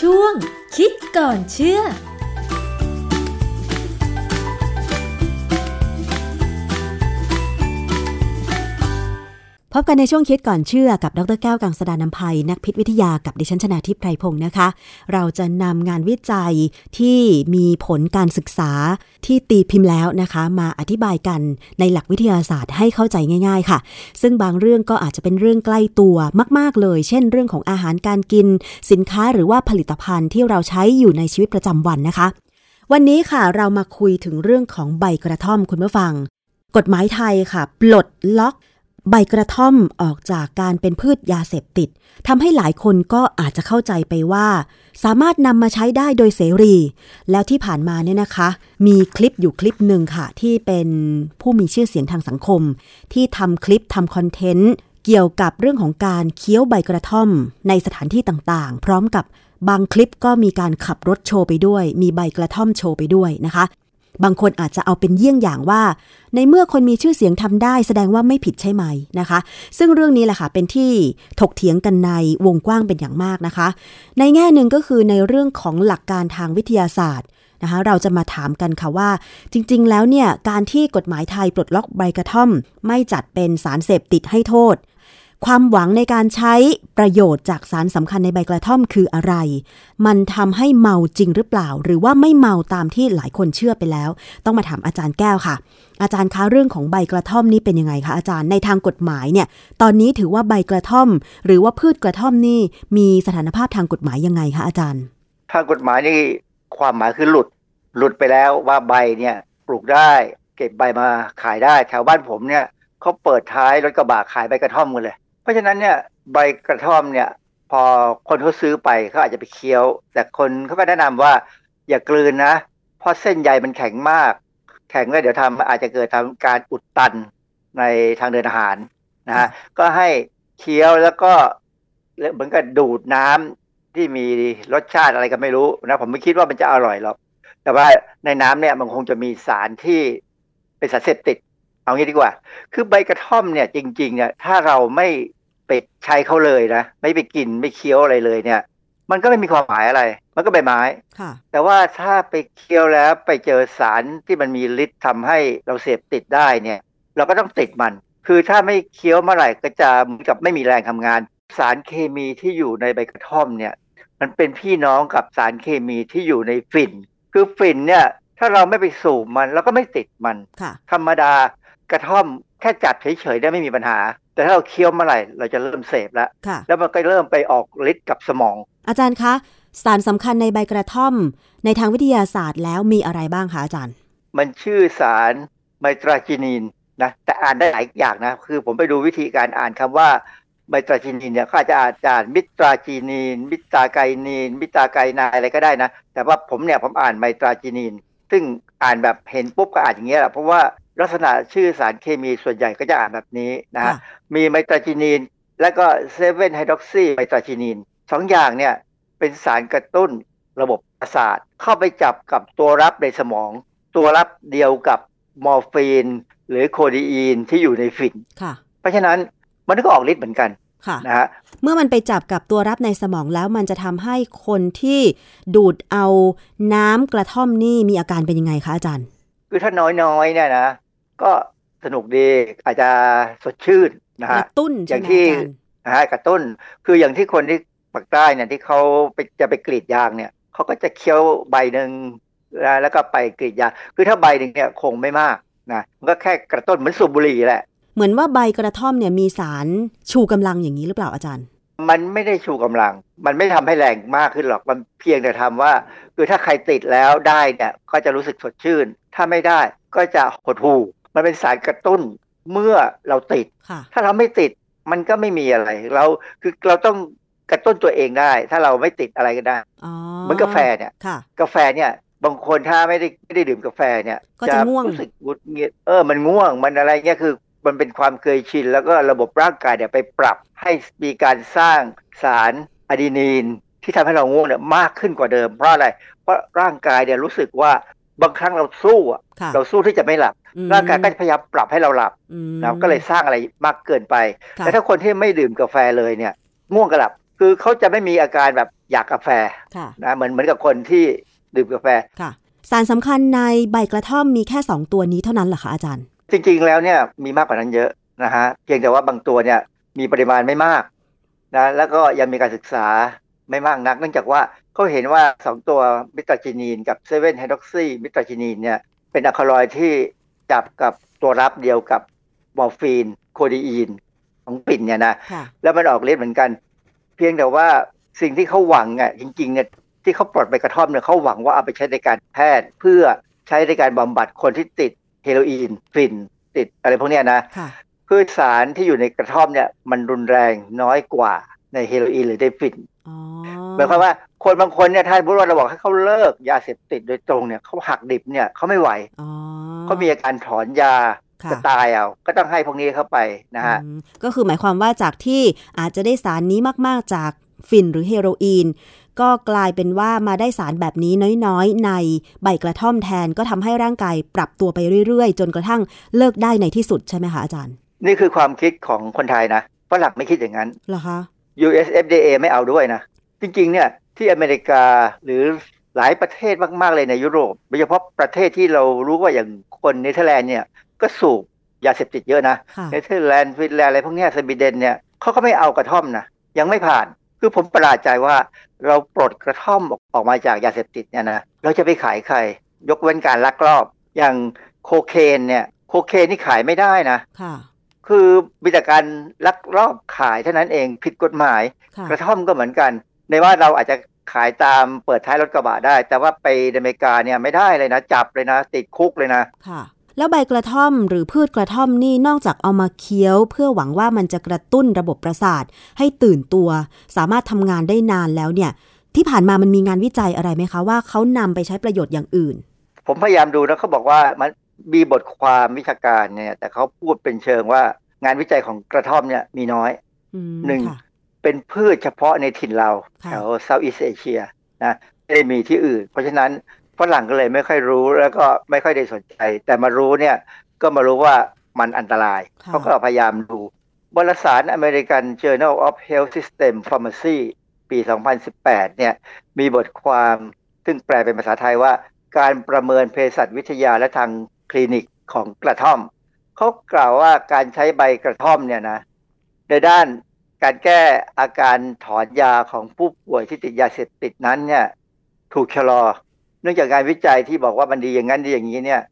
ช่วงคิดก่อนเชื่อ พบกันในช่วงคิดก่อนเชื่อกับดรแก้วกังสดานนภัย นักพิษวิทยากับดิฉันชนาทิพไพรพงศ์นะคะ เราจะนำงานวิจัยที่มีผลการศึกษาที่ตีพิมพ์แล้วนะคะ มาอธิบายกันในหลักวิทยาศาสตร์ให้เข้าใจง่าย ๆ ค่ะ ซึ่งบางเรื่องก็อาจจะเป็นเรื่องใกล้ตัวมากๆเลย เช่น เรื่องของอาหารการกิน สินค้าหรือว่าผลิตภัณฑ์ที่เราใช้อยู่ในชีวิตประจำวันนะคะ วันนี้ค่ะเรามาคุยถึงเรื่องของใบกระท่อมคุณผู้ฟัง กฎหมายไทยค่ะ ปลดล็อก ใบกระท่อมออกจากการเป็นพืชยาเสพติดทำให้หลายคนก็อาจจะเข้าใจไปว่า สามารถนำมาใช้ได้โดยเสรี แล้วที่ผ่านมาเนี่ยนะคะ มีคลิปอยู่คลิปหนึ่งค่ะ ที่เป็นผู้มีชื่อเสียงทางสังคม ที่ทำคลิปทำคอนเทนต์เกี่ยวกับเรื่องของการเคี้ยวใบกระท่อม ในสถานที่ต่างๆ พร้อมกับบางคลิปก็มีการขับรถโชว์ไปด้วย มีใบกระท่อมโชว์ไปด้วยนะคะ บางคนอาจจะเอาเป็นเยี่ยงอย่างว่า ในเมื่อคนมีชื่อเสียงทำได้ แสดงว่าไม่ผิดใช่ไหมนะคะ ซึ่งเรื่องนี้แหละค่ะเป็นที่ถกเถียงกันในวงกว้างเป็นอย่างมากนะคะ ในแง่หนึ่งก็คือในเรื่องของหลักการทางวิทยาศาสตร์นะคะเราจะมาถามกันค่ะว่า จริง ๆ แล้วเนี่ยการที่กฎหมายไทยปลดล็อกใบกระท่อม ไม่จัดเป็นสารเสพติดให้โทษ ความหวังในการใช้ประโยชน์จากสารสำคัญในใบกระท่อมคืออะไร มันทำให้เมาจริงหรือเปล่า หรือว่าไม่เมาตามที่หลายคนเชื่อไปแล้ว ต้องมาถามอาจารย์แก้วค่ะ อาจารย์คะเรื่องของใบกระท่อมนี่เป็นยังไงคะอาจารย์ในทางกฎหมายเนี่ย ตอนนี้ถือว่าใบกระท่อม หรือว่าพืชกระท่อมนี่มีสถานภาพทางกฎหมายยังไงคะอาจารย์ทางกฎหมายนี่ความหมายคือหลุด หลุดไปแล้วว่าใบเนี่ยปลูกได้เก็บใบมาขายได้แถวบ้านผมเนี่ยเขาเปิดท้ายรถกระบะขายใบกระท่อมกันเลย ราะฉะนั้นเนี่ยใบกระท่อมเนี่ย พอคนเขาซื้อไปเขาอาจจะไปเคี้ยว แต่คนเขาก็แนะนำว่า อย่ากลืนนะ เพราะเส้นใยมันแข็งมาก แข็งแล้วเดี๋ยวทำอาจจะเกิดทำการอุดตันในทางเดินอาหารนะฮะก็ให้เคี้ยวแล้วก็เหมือนกับดูดน้ำที่มีรสชาติอะไรก็ไม่รู้นะผมไม่คิดว่ามันจะอร่อยหรอก แต่ว่าในน้ำเนี่ยมันคงจะมีสารที่เป็นสารเสพติด เอางี้ดีกว่า คือใบกระท่อมเนี่ยจริงๆเนี่ยถ้าเราไม่ ไปใช้เขาเลยนะ ไม่ไปกินไม่เคี้ยวอะไรเลยเนี่ย มันก็ไม่มีความหมายอะไร มันก็ใบไม้แต่ว่าถ้าไปเคี้ยวแล้วไปเจอสารที่มันมีฤทธิ์ทำให้เราเสพติดได้เนี่ย เราก็ต้องติดมัน คือถ้าไม่เคี้ยวเมื่อไหร่ก็จะเหมือนกับไม่มีแรงทำงาน สารเคมีที่อยู่ในใบกระท่อมเนี่ย มันเป็นพี่น้องกับสารเคมีที่อยู่ในฝิ่น คือฝิ่นเนี่ยถ้าเราไม่ไปสูบมันเราก็ไม่ติดมันธรรมดากระท่อม แค่จับเฉยๆได้ไม่มีปัญหา แต่ถ้าเราเคี้ยวเมื่อไหร่เราจะเริ่มเสพแล้ว แล้วมันก็เริ่มไปออกฤทธิ์กับสมอง อาจารย์คะ สารสำคัญในใบกระท่อม ในทางวิทยาศาสตร์แล้วมีอะไรบ้างคะอาจารย์ มันชื่อสารไมตราจินีนนะแต่อ่านได้หลายอย่างนะ คือผมไปดูวิธีการอ่านคำว่าไมตราจินีนเนี่ยเขาอาจจะอ่านมิตราจีนีน มิตราไกนีน มิตราไกนายอะไรก็ได้นะ แต่ว่าผมเนี่ยผมอ่านไมตราจีนีน ซึ่งอ่านแบบเห็นปุ๊บก็อ่านอย่างเงี้ยแหละเพราะว่า ลักษณะชื่อสารเคมีส่วนใหญ่ก็จะอ่านแบบนี้นะฮะมี mitragynine และก็ seven hydroxy mitragynineสองอย่างเนี่ยเป็นสารกระตุ้นระบบประสาทเข้าไปจับกับตัวรับในสมอง ตัวรับเดียวกับมอร์ฟีน หรือโคดีอีนที่อยู่ในฝิ่นเพราะฉะนั้นมันก็ออกฤทธิ์เหมือนกันนะฮะเมื่อมันไปจับกับตัวรับในสมองแล้วมันจะทำให้คนที่ดูดเอาน้ำกระท่อมนี่มีอาการเป็นยังไงคะอาจารย์ คือถ้าน้อยๆเนี่ยนะ ก็สนุกดีอาจจะสดชื่นนะฮะกระตุ้นอย่างที่นะฮะกระตุ้น คืออย่างที่คนที่ปากใต้เนี่ยที่เขาไปจะไปกรีดยางเนี่ยเขาก็จะเคี้ยวใบหนึ่งแล้วก็ไปกรีดยางคือถ้าใบหนึ่งเนี่ยคงไม่มากนะมันก็แค่กระตุ้นเหมือนสูบบุหรี่แหละ เหมือนว่าใบกระท่อมเนี่ยมีสารชูกำลังอย่างนี้หรือเปล่าอาจารย์ มันไม่ได้ชูกำลัง มันไม่ทำให้แรงมากขึ้นหรอกมันเพียงแต่ทำว่า คือถ้าใครติดแล้วได้เนี่ยก็จะรู้สึกสดชื่น ถ้าไม่ได้ก็จะหดหู่ มันเป็นสารกระตุ้นเมื่อเราติด ถ้าเราไม่ติดมันก็ไม่มีอะไร เราคือเราต้องกระตุ้นตัวเองได้ ถ้าเราไม่ติดอะไรก็ได้เหมือนกาแฟเนี่ยกาแฟเนี่ยบางคนถ้าไม่ได้ไม่ได้ดื่มกาแฟเนี่ย จะรู้สึกงุดเงียเออมันง่วงมันอะไรเงี้ยคือมันเป็นความเคยชิน แล้วก็ระบบร่างกายเนี่ยไปปรับให้มีการสร้างสารอะดีนีน ที่ทำให้เราง่วงเนี่ยมากขึ้นกว่าเดิม เพราะอะไร เพราะร่างกายเนี่ยรู้สึกว่าบางครั้งเราสู้อะเราสู้ที่จะไม่หลับ ร่างกายก็จะพยายามปรับให้เราหลับนะก็เลยสร้างอะไรมากเกินไป แต่ถ้าคนที่ไม่ดื่มกาแฟเลยเนี่ย ง่วงก็หลับคือเขาจะไม่มีอาการแบบอยากกาแฟค่ะนะเหมือนเหมือนกับคนที่ดื่มกาแฟค่ะสารสำคัญในใบกระท่อมมีแค่ 2 ตัวนี้เท่านั้นเหรอคะอาจารย์ จริงๆแล้วเนี่ยมีมากกว่านั้นเยอะนะฮะเพียงแต่ว่าบางตัวเนี่ยมีปริมาณไม่มากนะแล้วก็ยังมีการศึกษาไม่มากนัก เนื่องจากว่าเขาเห็นว่าสองตัว mitragynine กับ seven hydroxy mitragynine เนี่ยเป็นอัลคาลอยด์ที่ จับกับตัวรับเดียวกับมอร์ฟีน โคดีอีน ของฝิ่นเนี่ยนะค่ะแล้วมันออกฤทธิ์เหมือนกัน เพียงแต่ว่าสิ่งที่เขาหวังอะจริงๆเนี่ยที่เขาปลดใบกระท่อมเนี่ยเขาหวังว่าเอาไปใช้ในการแพทย์ เพื่อใช้ในการบำบัดคนที่ติดเฮโรอีนฝิ่นติดอะไรพวกเนี้ยนะค่ะคือสารที่อยู่ในกระท่อมเนี่ยมันรุนแรงน้อยกว่า ในเฮโรอีนหรือในฟินอ๋อหมายความว่าคนบางคนเนี่ยถ้าบุรุษเราบอกให้เขาเลิกยาเสพติดโดยตรงเนี่ยเขาหักดิบเนี่ยเขาไม่ไหวอ๋อเขามีอาการถอนยาค่ะจะตายเอาก็ต้องให้พวกนี้เข้าไปนะฮะอืมก็คือหมายความว่าจากที่อาจจะได้สารนี้มาก ๆ จากฟินหรือเฮโรอีน ก็กลายเป็นว่ามาได้สารแบบนี้น้อยๆ ในใบกระท่อมแทนก็ทำให้ร่างกายปรับตัวไปเรื่อย ๆ จนกระทั่งเลิกได้ในที่สุดใช่ไหมคะอาจารย์ นี่คือความคิดของคนไทยนะฝรั่งไม่คิดอย่างนั้นเหรอคะ US FDA ไม่เอาด้วยนะ จริงๆเนี่ยที่อเมริกาหรือหลายประเทศมากๆเลยในยุโรปโดยเฉพาะประเทศที่เรารู้ว่าอย่างคนเนเธอร์แลนด์เนี่ยก็สูบยาเสพติดเยอะนะค่ะเนเธอร์แลนด์ฟินแลนด์อะไรพวกเนี้ยสวีเดนเนี่ยเขาก็ไม่เอากระท่อมนะยังไม่ผ่านคือผมประหลาดใจว่าเราปลดกระท่อมออกออกมาจากยาเสพติดเนี่ยนะเราจะไปขายใคร ยกเว้นการลักลอบ อย่างโคเคนเนี่ยโคเคนนี่ขายไม่ได้นะ ค่ะคือมีแต่การลักลอบขายเท่านั้นเองผิดกฎหมายค่ะกระท่อมก็เหมือนกัน ในว่าเราอาจจะขายตามเปิดท้ายรถกระบะได้ แต่ว่าไปอเมริกาเนี่ยไม่ได้เลยนะจับเลยนะ ติดคุกเลยนะค่ะแล้วใบกระท่อมหรือพืชกระท่อมนี่นอกจากเอามาเคี้ยว เพื่อหวังว่ามันจะกระตุ้นระบบประสาท ให้ตื่นตัว สามารถทำงานได้นานแล้วเนี่ย ที่ผ่านมามันมีงานวิจัยอะไรไหมคะว่าเขานำไปใช้ประโยชน์อย่างอื่น ผมพยายามดูแล้วเขาบอกว่ามัน มีบทความวิชาการเนี่ย แต่เขาพูดเป็นเชิงว่างานวิจัยของกระท่อมเนี่ยมีน้อยอืมหนึ่งค่ะเป็นพืชเฉพาะในถิ่นเราค่ะแถวเซาท์อีสเอเชียนะไม่ได้มีที่อื่น เพราะฉะนั้นฝรั่งก็เลยไม่ค่อยรู้แล้วก็ไม่ค่อยได้สนใจ แต่มารู้เนี่ยก็มารู้ว่ามันอันตรายค่ะเขาก็พยายามดูวารสาร American Journal of Health System Pharmacy ปี 2018 เนี่ยมีบทความซึ่งแปลเป็นภาษาไทยว่า การประเมินเภสัชวิทยาและทาง คลินิกของกระท่อม เขากล่าวว่าการใช้ใบกระท่อมเนี่ยนะในด้านการแก้อาการถอนยาของผู้ป่วยที่ติดยาเสพติดนั้นเนี่ยถูกชะลอ เนื่องจากงานวิจัยที่บอกว่ามันดีอย่างนั้นดีอย่างนี้เนี่ย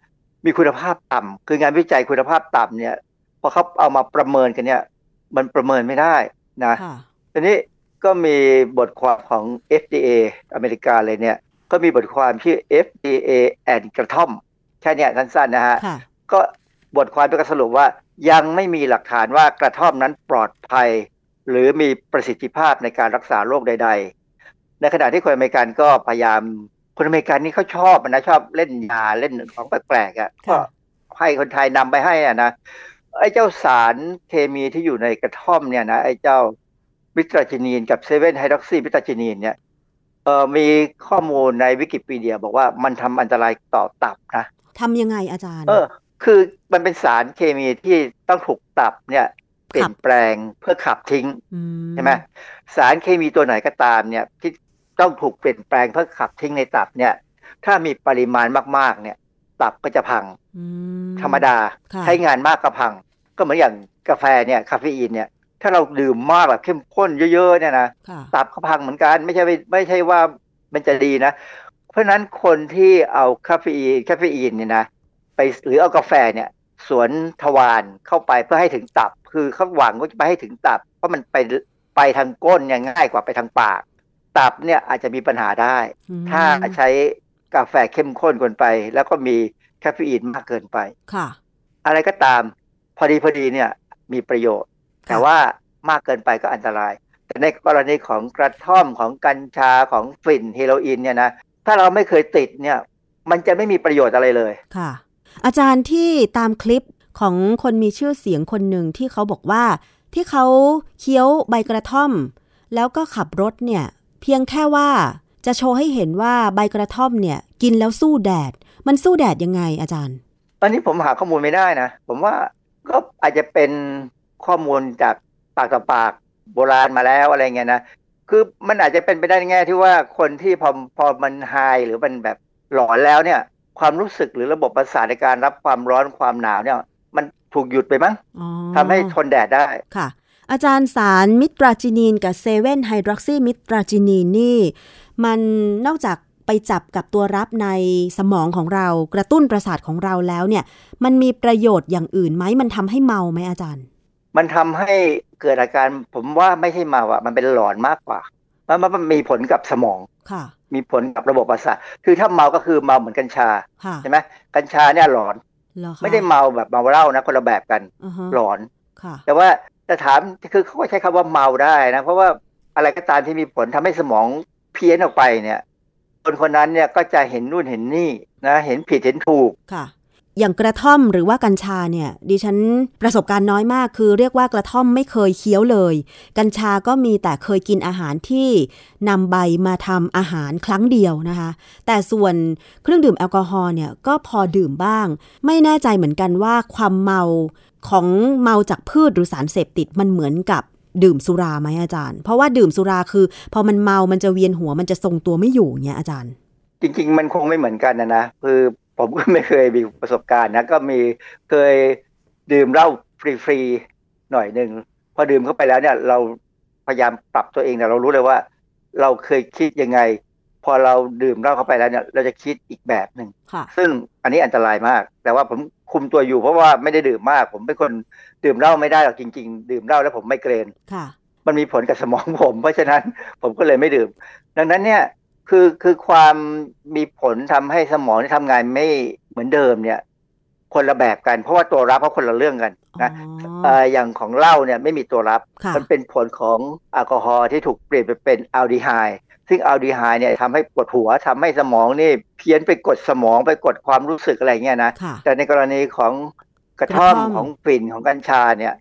มีคุณภาพต่ำคืองานวิจัยคุณภาพต่ำเนี่ยพอเขาเอามาประเมินกันเนี่ยมันประเมินไม่ได้นะค่ะทีนี้ก็มีบทความของ FDA อเมริกาเลยเนี่ย ก็มีบทความชื่อ FDA and กระท่อม แค่เนี้ยสั้นๆนะฮะค่ะก็บทความก็สรุปว่ายังไม่มีหลักฐานว่ากระท่อมนั้นปลอดภัย หรือมีประสิทธิภาพในการรักษาโรคใด ๆ ในขณะที่คนอเมริกันก็พยายามคนอเมริกันนี่เขาชอบนะชอบเล่นยาเล่นของแปลกๆอะก็ค่ะให้คนไทยนำไปให้อะนะไอ้เจ้าสารเคมีที่อยู่ในกระท่อมเนี่ยนะไอ้เจ้า mitragynine กับ seven hydroxy mitragynine เนี่ยเออมีข้อมูลในวิกิพีเดีย บอกว่ามันทำอันตรายต่อตับนะ ทำยังไงอาจารย์ เออ คือมันเป็นสารเคมีที่ต้องถูกตับเนี่ยเปลี่ยนแปลงเพื่อขับทิ้งมใช่ไหมสารเคมีตัวไหนก็ตามเนี่ย ที่ต้องถูกเปลี่ยนแปลงเพื่อขับทิ้งในตับเนี่ย ถ้ามีปริมาณมากๆ เนี่ย ตับก็จะพังอืมธรรมดาค่ะใช้งานมากก็พัง ก็เหมือนอย่างกาแฟเนี่ยคาเฟอีนเนี่ยถ้าเราดื่มมากแบบเข้มข้นเยอะๆเนี่ยนะค่ะตับก็พังเหมือนกัน ไม่ใช่ไม่ไม่ใช่ว่ามันจะดีนะเพ ราะฉะนั้นคนที่เอาคาเฟอีนคาเฟอีนเนี่ยนะไปหรือเอากาแฟเนี่ยสวนทวารเข้าไปเพื่อให้ถึงตับ คือเขาหวังว่าจะไปให้ถึงตับ เพราะมันไปไปทางก้นเนี่ยง่ายกว่าไปทางปาก ตับเนี่ยอาจจะมีปัญหาได้อืมถ้าใช้กาแฟเข้มข้นเกินไป แล้วก็มีคาเฟอีนมากเกินไปค่ะ อะไรก็ตามพอดีพอดีเนี่ยมีประโยชน์ แต่ว่ามากเกินไปก็อันตราย แต่ในกรณีของกระท่อมของกัญชาของฝิ่นเฮโรอีนเนี่ยนะ ถ้าเราไม่เคยติดเนี่ย มันจะไม่มีประโยชน์อะไรเลยค่ะ อาจารย์ที่ตามคลิปของคนมีชื่อเสียงคนหนึ่งที่เขาบอกว่า ที่เขาเคี้ยวใบกระท่อม แล้วก็ขับรถเนี่ย เพียงแค่ว่าจะโชว์ให้เห็นว่าใบกระท่อมเนี่ย กินแล้วสู้แดด มันสู้แดดยังไงอาจารย์ ตอนนี้ผมหาข้อมูลไม่ได้นะ ผมว่าก็อาจจะเป็นข้อมูลจากปากต่อปากโบราณมาแล้วอะไรเงี้ยนะ คือมันอาจจะเป็นไปได้ในแง่ที่ว่าคนที่พอพอมันไฮหรือมันแบบหลอนแล้วเนี่ย ความรู้สึกหรือระบบประสาทในการรับความร้อนความหนาวเนี่ย มันถูกหยุดไปมั้งอ๋อทำให้ทนแดดได้ค่ะ อาจารย์สาร mitragynine กับ seven hydroxy mitragynine นี่ มันนอกจากไปจับกับตัวรับในสมองของเรากระตุ้นประสาทของเราแล้วเนี่ย มันมีประโยชน์อย่างอื่นไหมมันทำให้เมาไหมอาจารย์ มันทำให้เกิดอาการผมว่าไม่ใช่เมาอะมันเป็นหลอนมากกว่ามันมันมันมีผลกับสมองค่ะ มีผลกับระบบประสาทคือถ้าเมาก็คือเมาเหมือนกัญชาค่ะใช่ไหมกัญชาเนี่ยหลอนเหรอคะไม่ได้เมาแบบเมาเหล้านะคนละแบบกันอือฮะหลอนค่ะแต่ว่าแต่ถามคือเขาก็ใช้คำว่าเมาได้นะ เพราะว่าอะไรก็ตามที่มีผลทำให้สมองเพี้ยนออกไปเนี่ย คนคนนั้นเนี่ยก็จะเห็นนู่นเห็นนี่นะ เห็นผิดเห็นถูกค่ะ อย่างกระท่อมหรือว่ากัญชาเนี่ยดิฉันประสบการณ์น้อยมาก คือเรียกว่ากระท่อมไม่เคยเคี้ยวเลย กัญชาก็มีแต่เคยกินอาหารที่นำใบมาทำอาหารครั้งเดียวนะคะ แต่ส่วนเครื่องดื่มแอลกอฮอล์เนี่ยก็พอดื่มบ้าง ไม่แน่ใจเหมือนกันว่าความเมาของเมาจากพืชหรือสารเสพติดมันเหมือนกับดื่มสุราไหมอาจารย์ เพราะว่าดื่มสุราคือ พอมันเมามันจะเวียนหัวมันจะทรงตัวไม่อยู่เนี่ยอาจารย์ จริง ๆ มันคงไม่เหมือนกันนะนะคือ ผมก็ไม่เคยมีประสบการณ์นะ ก็มีเคยดื่มเหล้าฟรีๆหน่อยหนึ่งพอดื่มเข้าไปแล้วเนี่ย เราพยายามปรับตัวเองเนี่ยเรารู้เลยว่า เราเคยคิดยังไง พอเราดื่มเหล้าเข้าไปแล้วเนี่ย เราจะคิดอีกแบบหนึ่งค่ะซึ่งอันนี้อันตรายมาก แต่ว่าผมคุมตัวอยู่ เพราะว่าไม่ได้ดื่มมาก ผมเป็นคนดื่มเหล้าไม่ได้หรอกจริง ๆ ดื่มเหล้าแล้วผมไม่เกรนค่ะมันมีผลกับสมองผม เพราะฉะนั้นผมก็เลยไม่ดื่ม ดังนั้นเนี่ย คือคือความมีผลทำให้สมองที่ทำงานไม่เหมือนเดิมเนี่ย คนละแบบกัน เพราะว่าตัวรับเขาคนละเรื่องกันนะอ๋อเอ่ออย่างของเหล้าเนี่ยไม่มีตัวรับค่ะมันเป็นผลของแอลกอฮอล์ที่ถูกเปลี่ยนไปเป็นอัลดีไฮด์ซึ่งอัลดีไฮด์เนี่ยทำให้ปวดหัวทำให้สมองนี่เพี้ยนไปกดสมองไปกดความรู้สึกอะไรเงี้ยนะค่ะแต่ในกรณีของกระท่อมกระท่อมของฝิ่นของกัญชาเนี่ย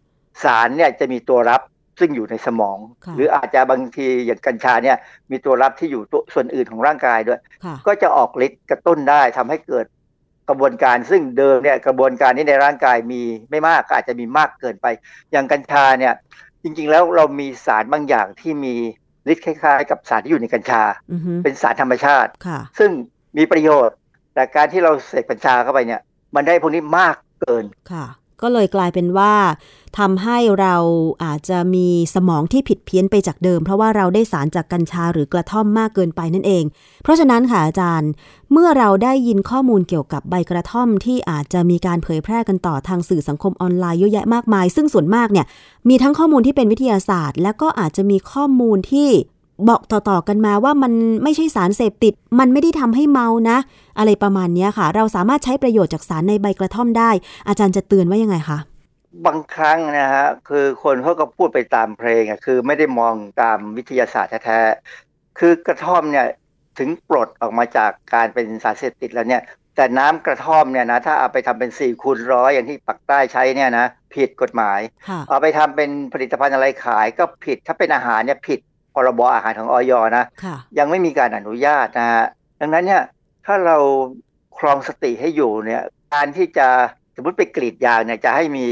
สารเนี่ยจะมีตัวรับ ซึ่งอยู่ในสมองค่ะหรืออาจจะบางทีอย่างกัญชาเนี่ยมีตัวรับที่อยู่ตัวส่วนอื่นของร่างกายด้วยค่ะก็จะออกฤทธิ์กระตุ้นได้ทำให้เกิดกระบวนการซึ่งเดิมเนี่ยกระบวนการนี้ในร่างกายมีไม่มากก็อาจจะมีมากเกินไป อย่างกัญชาเนี่ยจริงๆแล้วเรามีสารบางอย่างที่มีฤทธิ์คล้ายๆ กับสารที่อยู่ในกัญชาอือฮึเป็นสารธรรมชาติค่ะซึ่งมีประโยชน์ แต่การที่เราเสพกัญชาเข้าไปเนี่ย มันได้พวกนี้มากเกินค่ะ ก็เลยกลายเป็นว่าทำให้เราอาจจะมีสมองที่ผิดเพี้ยนไปจากเดิม เพราะว่าเราได้สารจากกัญชาหรือกระท่อมมากเกินไปนั่นเอง เพราะฉะนั้นค่ะอาจารย์ เมื่อเราได้ยินข้อมูลเกี่ยวกับใบกระท่อมที่อาจจะมีการเผยแพร่กันต่อทางสื่อสังคมออนไลน์เยอะแยะมากมาย ซึ่งส่วนมากเนี่ยมีทั้งข้อมูลที่เป็นวิทยาศาสตร์ และก็อาจจะมีข้อมูลที่ บอกต่อๆกันมาว่ามันไม่ใช่สารเสพติด มันไม่ได้ทำให้เมานะ อะไรประมาณเนี้ยค่ะ เราสามารถใช้ประโยชน์จากสารในใบกระท่อมได้ อาจารย์จะเตือนว่ายังไงคะบางครั้งนะฮะคือคนเขาก็พูดไปตามเพลงอะคือไม่ได้มองตามวิทยาศาสตร์แท้ๆคือกระท่อมเนี่ยถึงปลดออกมาจากการเป็นสารเสพติดแล้วเนี่ย แต่น้ำกระท่อมเนี่ยนะถ้าเอาไปทำเป็นสี่คูณร้อยอย่างที่ปักใต้ใช้เนี่ยนะผิดกฎหมายค่ะเอาไปทำเป็นผลิตภัณฑ์อะไรขายก็ผิดถ้าเป็นอาหารเนี่ยผิดพ รบอาหารของออยนะค่ะยังไม่มีการอนุญาตนะฮะดังนั้นเนี่ยถ้าเราครองสติให้อยู่เนี่ยการที่จะสมมติไปกรีดยางเนี่ยจะให้มี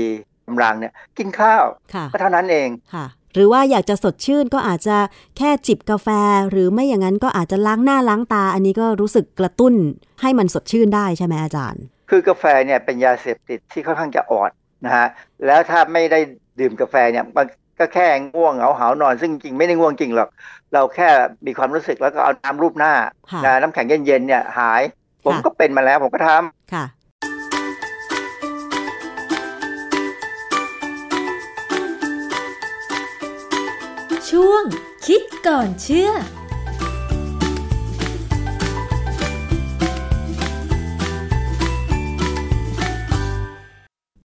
กำลังเนี่ยกินข้าวค่ะก็เท่านั้นเองค่ะหรือว่าอยากจะสดชื่นก็อาจจะแค่จิบกาแฟ หรือไม่อย่างนั้นก็อาจจะล้างหน้าล้างตา อันนี้ก็รู้สึกกระตุ้นให้มันสดชื่นได้ใช่ไหมอาจารย์ คือกาแฟเนี่ยเป็นยาเสพติดที่ค่อนข้างจะอ่อนนะฮะแล้วถ้าไม่ได้ดื่มกาแฟเนี่ยมัน ก็แค่ง่วงเหงาหานอน ซึ่งจริงไม่ได้ง่วงจริงหรอก เราแค่มีความรู้สึกแล้วก็เอาน้ำรูปหน้าค่ะนะน้ำแข็งเย็นๆเนี่ยหาย ผมค่ะก็เป็นมาแล้วผมก็ทำค่ะ ช่วงคิดก่อนเชื่อ